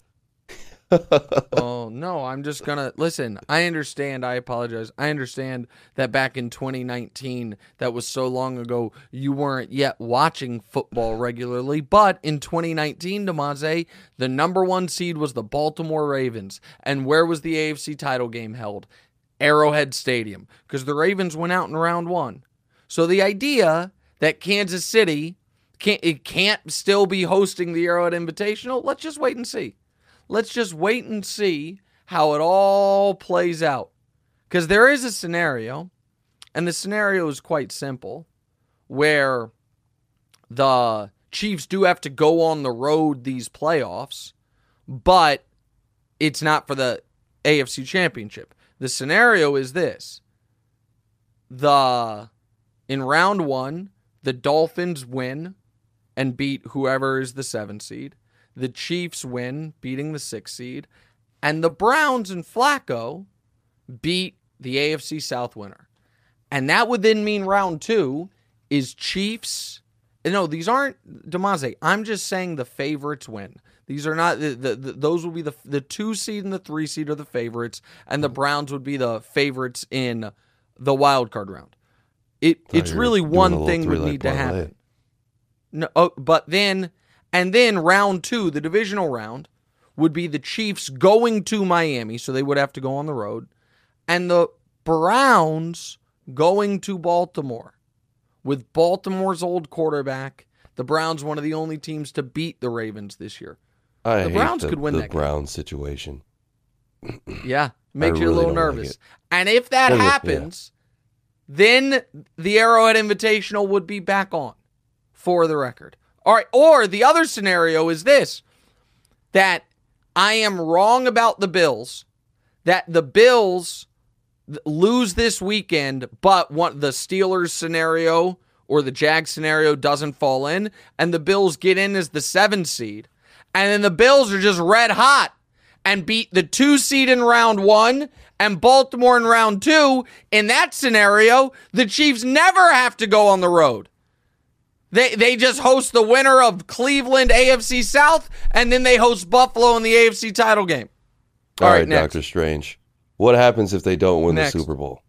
Oh no, I'm just gonna listen. I understand. I apologize. I understand that back in 2019, that was so long ago, you weren't yet watching football regularly. But in 2019, Damonza, the number one seed was the Baltimore Ravens, and where was the AFC title game held? Arrowhead Stadium, because the Ravens went out in round one. So the idea that Kansas City can't it can't still be hosting the Arrowhead Invitational, let's just wait and see let's just wait and see how it all plays out. Because there is a scenario, and the scenario is quite simple, where the Chiefs do have to go on the road these playoffs, but it's not for the AFC Championship. The scenario is this. The in round 1, the Dolphins win and beat whoever is the 7 seed. The Chiefs win, beating the six seed, and the Browns and Flacco beat the AFC South winner. And that would then mean round two is Chiefs. No, these aren't Damonza. I'm just saying the favorites win. These are not the, the, the, those will be the the two seed and the three seed are the favorites, and the Browns would be the favorites in the wild card round. It it's really one thing would need to happen. No, oh, but then and then round two, the divisional round, would be the Chiefs going to Miami, so they would have to go on the road, and the Browns going to Baltimore. With Baltimore's old quarterback, the Browns one of the only teams to beat the Ravens this year. I the Browns the, could win the that Browns situation. yeah, makes you a little nervous. Like and if that happens, then the Arrowhead Invitational would be back on for the record. All right, or the other scenario is this that I am wrong about the Bills, that the Bills lose this weekend, but one the Steelers scenario or the Jag scenario doesn't fall in, and the Bills get in as the seven seed, and then the Bills are just red hot and beat the two seed in round one and Baltimore in round two. In that scenario, the Chiefs never have to go on the road. They they just host the winner of Cleveland AFC South, and then they host Buffalo in the AFC title game. All, All right, right Doctor Strange. What happens if they don't win next. the Super Bowl?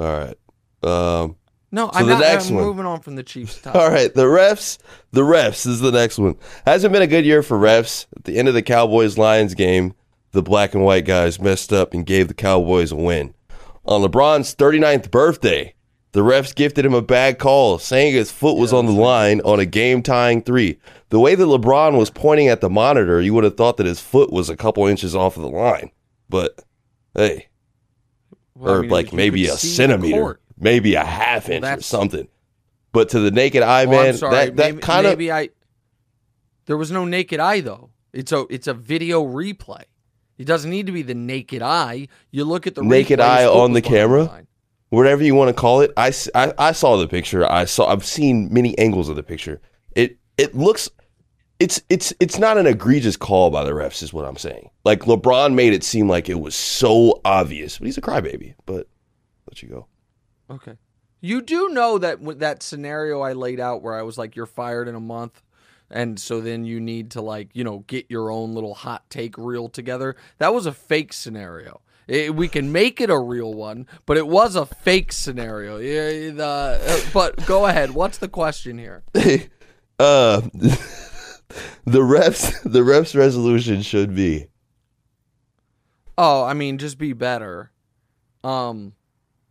All right. Um, no, so I'm the not, next I'm one. moving on from the Chiefs. Topic. All right, the refs. The refs is the next one. Hasn't been a good year for refs. At the end of the Cowboys Lions game, the black and white guys messed up and gave the Cowboys a win. On LeBron's 39th birthday, the refs gifted him a bad call, saying his foot was on the line on a game tying three. The way that LeBron was pointing at the monitor, you would have thought that his foot was a couple inches off of the line. But hey, well, or I mean, like maybe a centimeter, maybe a half inch well, or something. But to the naked eye, oh, well, man, that that kind of maybe I. There was no naked eye though. It's a it's a video replay. It doesn't need to be the naked eye. You look at the naked eye on the camera, the whatever you want to call it. I, I, I saw the picture. I saw. I've seen many angles of the picture. It it looks. It's it's it's not an egregious call by the refs, is what I'm saying. Like LeBron made it seem like it was so obvious, but he's a crybaby. But let you go. Okay. You do know that that scenario I laid out where I was like, "You're fired in a month." and so then you need to like you know get your own little hot take reel together that was a fake scenario it, we can make it a real one but it was a fake scenario. Yeah the, uh, but go ahead. What's the question here? Uh the refs the refs resolution should be. Oh i mean just be better. Um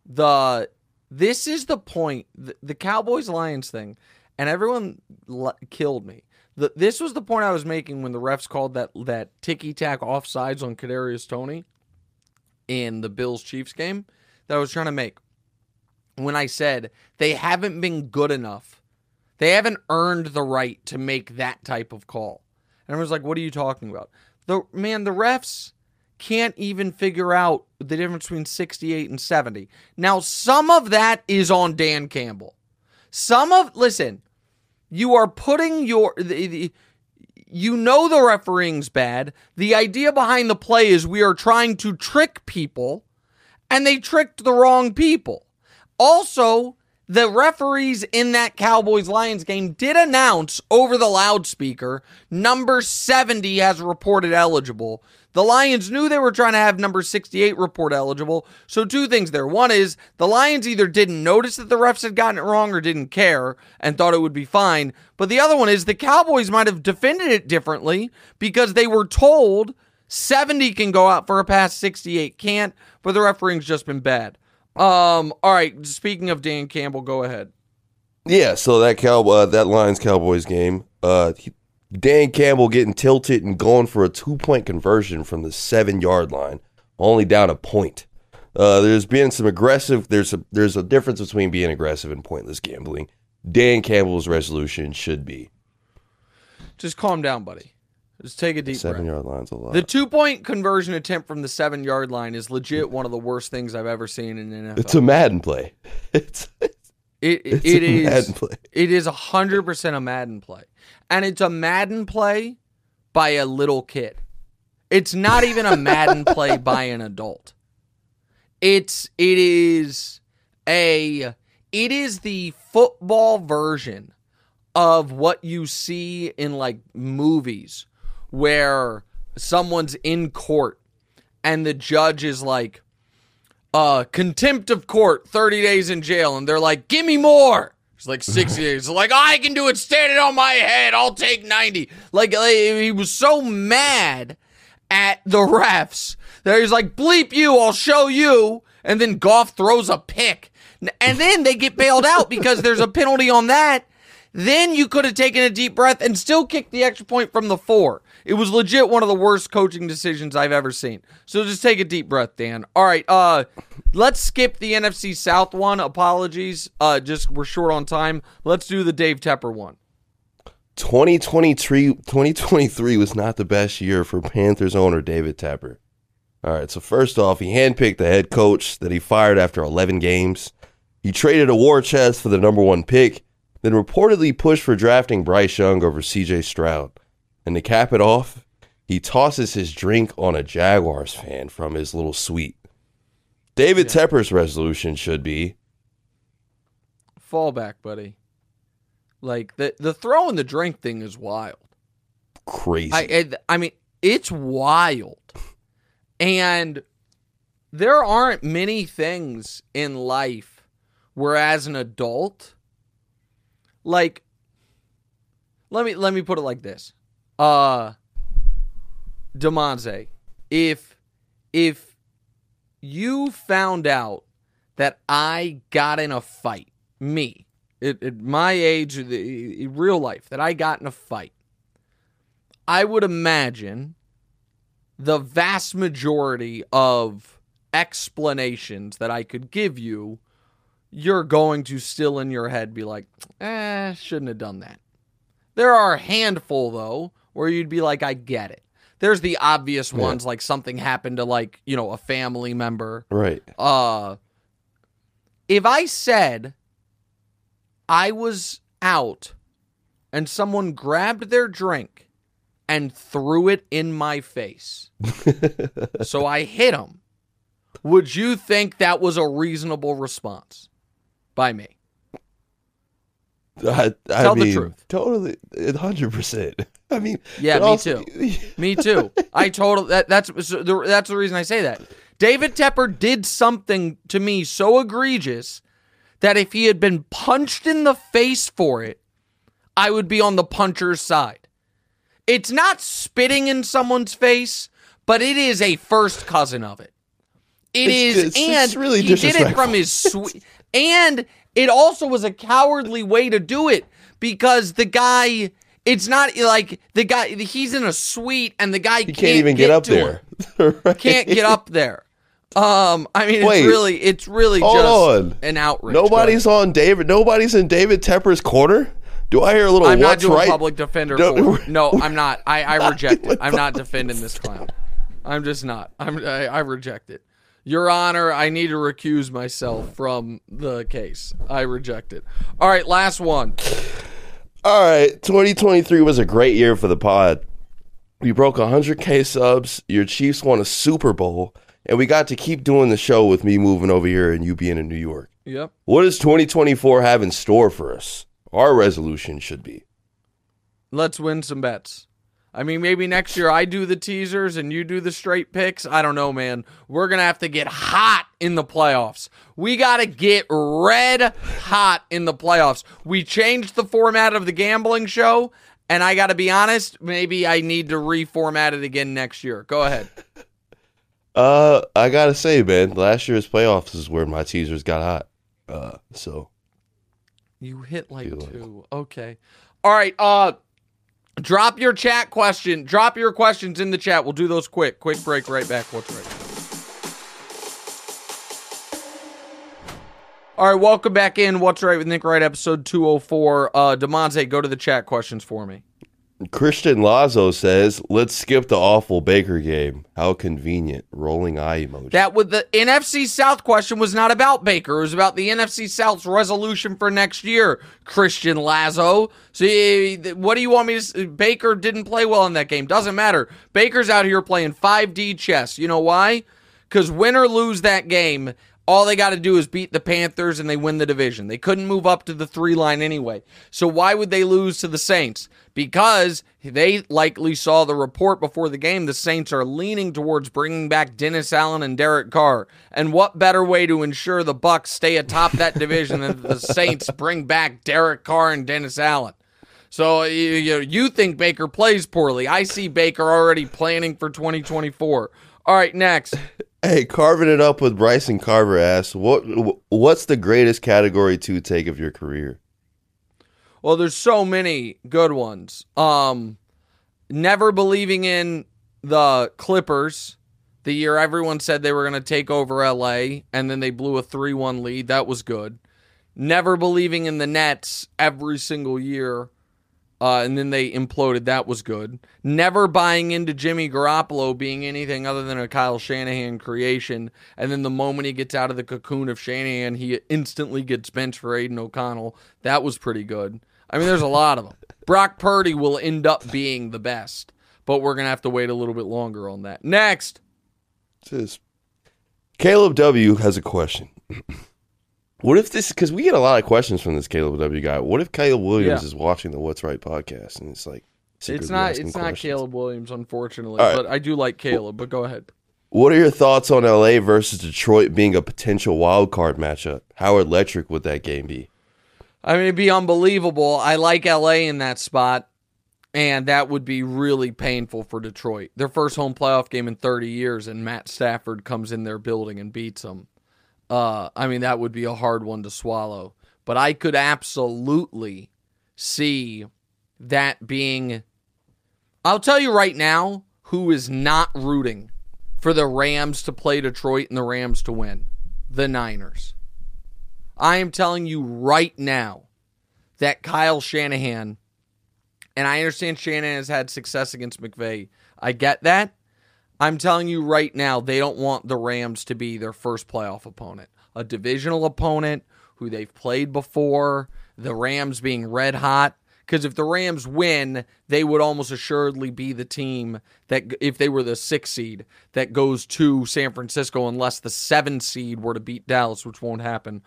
the this is the point the, the cowboys lions thing and everyone l- killed me. The, this was the point I was making when the refs called that that ticky tack offsides on Kadarius Toney in the Bills Chiefs game that I was trying to make. When I said they haven't been good enough, they haven't earned the right to make that type of call. And I was like, "What are you talking about?" The man, the refs can't even figure out the difference between 68 and 70. Now, some of that is on Dan Campbell. Some of listen, you are putting your the, the, you know the refereeing's bad. The idea behind the play is we are trying to trick people, and they tricked the wrong people. Also, the referees in that Cowboys Lions game did announce over the loudspeaker number 70 has reported eligible. The Lions knew they were trying to have number 68 report eligible. So, two things there. One is the Lions either didn't notice that the refs had gotten it wrong or didn't care and thought it would be fine. But the other one is the Cowboys might have defended it differently because they were told 70 can go out for a pass, 68 can't, but the refereeing's just been bad. Um, all right, speaking of Dan Campbell, go ahead. Yeah, so that cow uh, that Lions Cowboys game, uh, he, Dan Campbell getting tilted and going for a two point conversion from the seven yard line, only down a point. Uh, there's been some aggressive. There's a there's a difference between being aggressive and pointless gambling. Dan Campbell's resolution should be just calm down, buddy. Just take a deep seven breath. yard line's a lot. The two point conversion attempt from the seven yard line is legit one of the worst things I've ever seen in NFL. It's a Madden play. It's, it's it, it, it is Madden play. It is hundred percent a Madden play and it's a Madden play by a little kid. It's not even a Madden play by an adult. It's it is a it is the football version of what you see in like movies where someone's in court and the judge is like uh contempt of court 30 days in jail and they're like give me more He's like 60 days. Like, I can do it standing on my head. I'll take 90. Like, he was so mad at the refs that he's like, bleep you, I'll show you. And then Goff throws a pick. And then they get bailed out because there's a penalty on that. Then you could have taken a deep breath and still kicked the extra point from the four. It was legit one of the worst coaching decisions I've ever seen. So just take a deep breath, Dan. All right, uh let's skip the NFC South one. Apologies. Uh just we're short on time. Let's do the Dave Tepper one. 2023 2023 was not the best year for Panthers owner David Tepper. All right, so first off, he handpicked the head coach that he fired after 11 games. He traded a war chest for the number one pick, then reportedly pushed for drafting Bryce Young over CJ Stroud. And to cap it off, he tosses his drink on a Jaguars fan from his little suite. David yeah. Tepper's resolution should be fall back, buddy. Like the the throwing the drink thing is wild. Crazy. I I mean, it's wild. And there aren't many things in life where as an adult like let me let me put it like this. Uh Damonza, if if you found out that I got in a fight, me, at, at my age, in real life, that I got in a fight, I would imagine the vast majority of explanations that I could give you, you're going to still in your head be like, eh, shouldn't have done that. There are a handful, though, where you'd be like, I get it. There's the obvious ones, yeah. like something happened to, like, you know, a family member. Right. Uh, if I said I was out and someone grabbed their drink and threw it in my face. so I hit him. Would you think that was a reasonable response by me? I, I Tell mean, the truth. Totally, hundred percent. I mean, yeah, me also, too. me too. I totally. That, that's that's the reason I say that. David Tepper did something to me so egregious that if he had been punched in the face for it, I would be on the puncher's side. It's not spitting in someone's face, but it is a first cousin of it. It it's, is, it's, and it's really he did it from his suite, and it also was a cowardly way to do it because the guy. It's not like the guy. He's in a suite, and the guy he can't, can't even get, get up there. right? Can't get up there. Um, I mean, Wait, it's really, it's really just on. an outrage. Nobody's on David. Nobody's in David Tepper's corner. Do I hear a little? I'm not doing right? public defender. For, no, I'm not. I, I reject it. I'm not defending this clown. I'm just not. I'm. I, I reject it. Your Honor, I need to recuse myself from the case. I reject it. All right, last one. All right, 2023 was a great year for the pod. We broke 100k subs. Your Chiefs won a Super Bowl, and we got to keep doing the show with me moving over here and you being in New York. Yep. What does 2024 have in store for us? Our resolution should be let's win some bets. I mean, maybe next year I do the teasers and you do the straight picks. I don't know, man. We're going to have to get hot in the playoffs. We got to get red hot in the playoffs. We changed the format of the gambling show, and I got to be honest, maybe I need to reformat it again next year. Go ahead. Uh, I got to say, man, last year's playoffs is where my teasers got hot. Uh, so you hit like two. Okay. All right. Uh drop your chat question. Drop your questions in the chat. We'll do those quick. Quick break right back. What's Wright? All right, welcome back in. What's Wright with Nick Wright, episode 204. Uh Damonza, go to the chat questions for me. Christian Lazo says, "Let's skip the awful Baker game. How convenient." Rolling eye emoji. That with the NFC South question was not about Baker. It was about the NFC South's resolution for next year. Christian Lazo. See, eh, what do you want me to? Baker didn't play well in that game. Doesn't matter. Baker's out here playing 5D chess. You know why? Because win or lose that game, all they got to do is beat the Panthers and they win the division. They couldn't move up to the three line anyway. So why would they lose to the Saints? Because they likely saw the report before the game. The Saints are leaning towards bringing back Dennis Allen and Derek Carr. And what better way to ensure the Bucs stay atop that division than the Saints bring back Derek Carr and Dennis Allen? So you, you, you think Baker plays poorly. I see Baker already planning for 2024. All right, next. Hey, carving it up with Bryson Carver asks, "What what's the greatest category two take of your career?" Well, there's so many good ones. Um, never believing in the Clippers the year everyone said they were going to take over LA and then they blew a 3 1 lead. That was good. Never believing in the Nets every single year. Uh, and then they imploded. That was good. Never buying into Jimmy Garoppolo being anything other than a Kyle Shanahan creation. And then the moment he gets out of the cocoon of Shanahan, he instantly gets benched for Aidan O'Connell. That was pretty good. I mean, there's a lot of them. Brock Purdy will end up being the best, but we're going to have to wait a little bit longer on that. Next. Caleb W has a question. what if this? Because we get a lot of questions from this Caleb W guy. What if Caleb Williams yeah. is watching the What's Wright podcast and it's like it's not it's questions. not Caleb Williams, unfortunately, right. but I do like Caleb. But go ahead. What are your thoughts on LA versus Detroit being a potential wild card matchup? How electric would that game be? I mean, it'd be unbelievable. I like LA in that spot and that would be really painful for Detroit. Their first home playoff game in 30 years, and Matt Stafford comes in their building and beats them. Uh, I mean, that would be a hard one to swallow. But I could absolutely see that being. I'll tell you right now who is not rooting for the Rams to play Detroit and the Rams to win the Niners. I am telling you right now that Kyle Shanahan and I understand Shannon has had success against McVay. I get that. I'm telling you right now, they don't want the Rams to be their first playoff opponent. A divisional opponent who they've played before, the Rams being red hot. Because if the Rams win, they would almost assuredly be the team that, if they were the six seed, that goes to San Francisco unless the seven seed were to beat Dallas, which won't happen.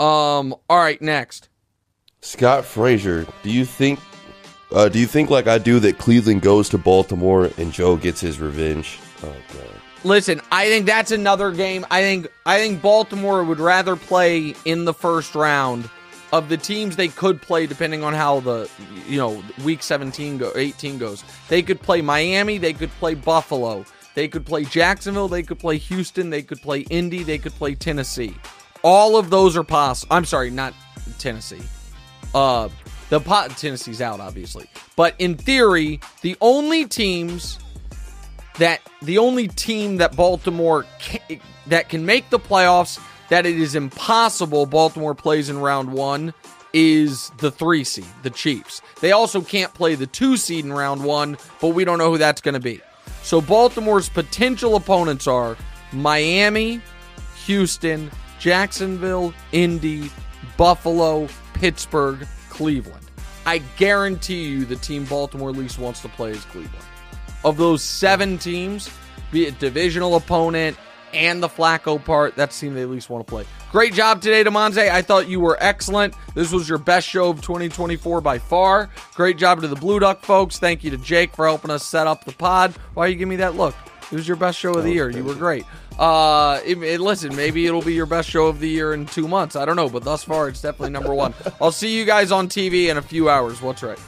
Um. All right, next. Scott Frazier, do you think uh, do you think, like I do, that Cleveland goes to Baltimore and Joe gets his revenge? Oh. Listen, I think that's another game. I think I think Baltimore would rather play in the first round of the teams they could play, depending on how the you know week seventeen go eighteen goes. They could play Miami. They could play Buffalo. They could play Jacksonville. They could play Houston. They could play Indy. They could play Tennessee. All of those are possible. I'm sorry, not Tennessee. Uh, the pot Tennessee's out, obviously. But in theory, the only teams that the only team that Baltimore can, that can make the playoffs that it is impossible Baltimore plays in round one is the three seed, the Chiefs. They also can't play the two seed in round one, but we don't know who that's going to be. So Baltimore's potential opponents are Miami, Houston, Jacksonville, Indy, Buffalo, Pittsburgh, Cleveland. I guarantee you the team Baltimore least wants to play is Cleveland. Of those seven teams, be it divisional opponent and the Flacco part, that's the team they at least want to play. Great job today, Damonza. I thought you were excellent. This was your best show of 2024 by far. Great job to the Blue Duck folks. Thank you to Jake for helping us set up the pod. Why are you giving me that look? It was your best show of the year. You were great. Uh, it, it, listen, maybe it'll be your best show of the year in two months. I don't know, but thus far, it's definitely number one. I'll see you guys on TV in a few hours. What's Wright?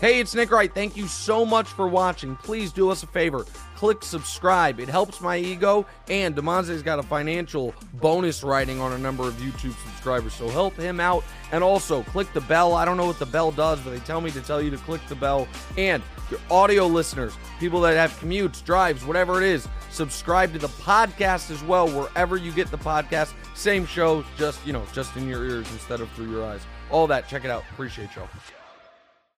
Hey, it's Nick Wright. Thank you so much for watching. Please do us a favor click subscribe. It helps my ego, and Damonza's got a financial bonus writing on a number of YouTube subscribers, so help him out. And also, click the bell. I don't know what the bell does, but they tell me to tell you to click the bell. And your audio listeners, people that have commutes, drives, whatever it is, subscribe to the podcast as well, wherever you get the podcast. Same show, just, you know, just in your ears instead of through your eyes. All that, check it out. Appreciate y'all.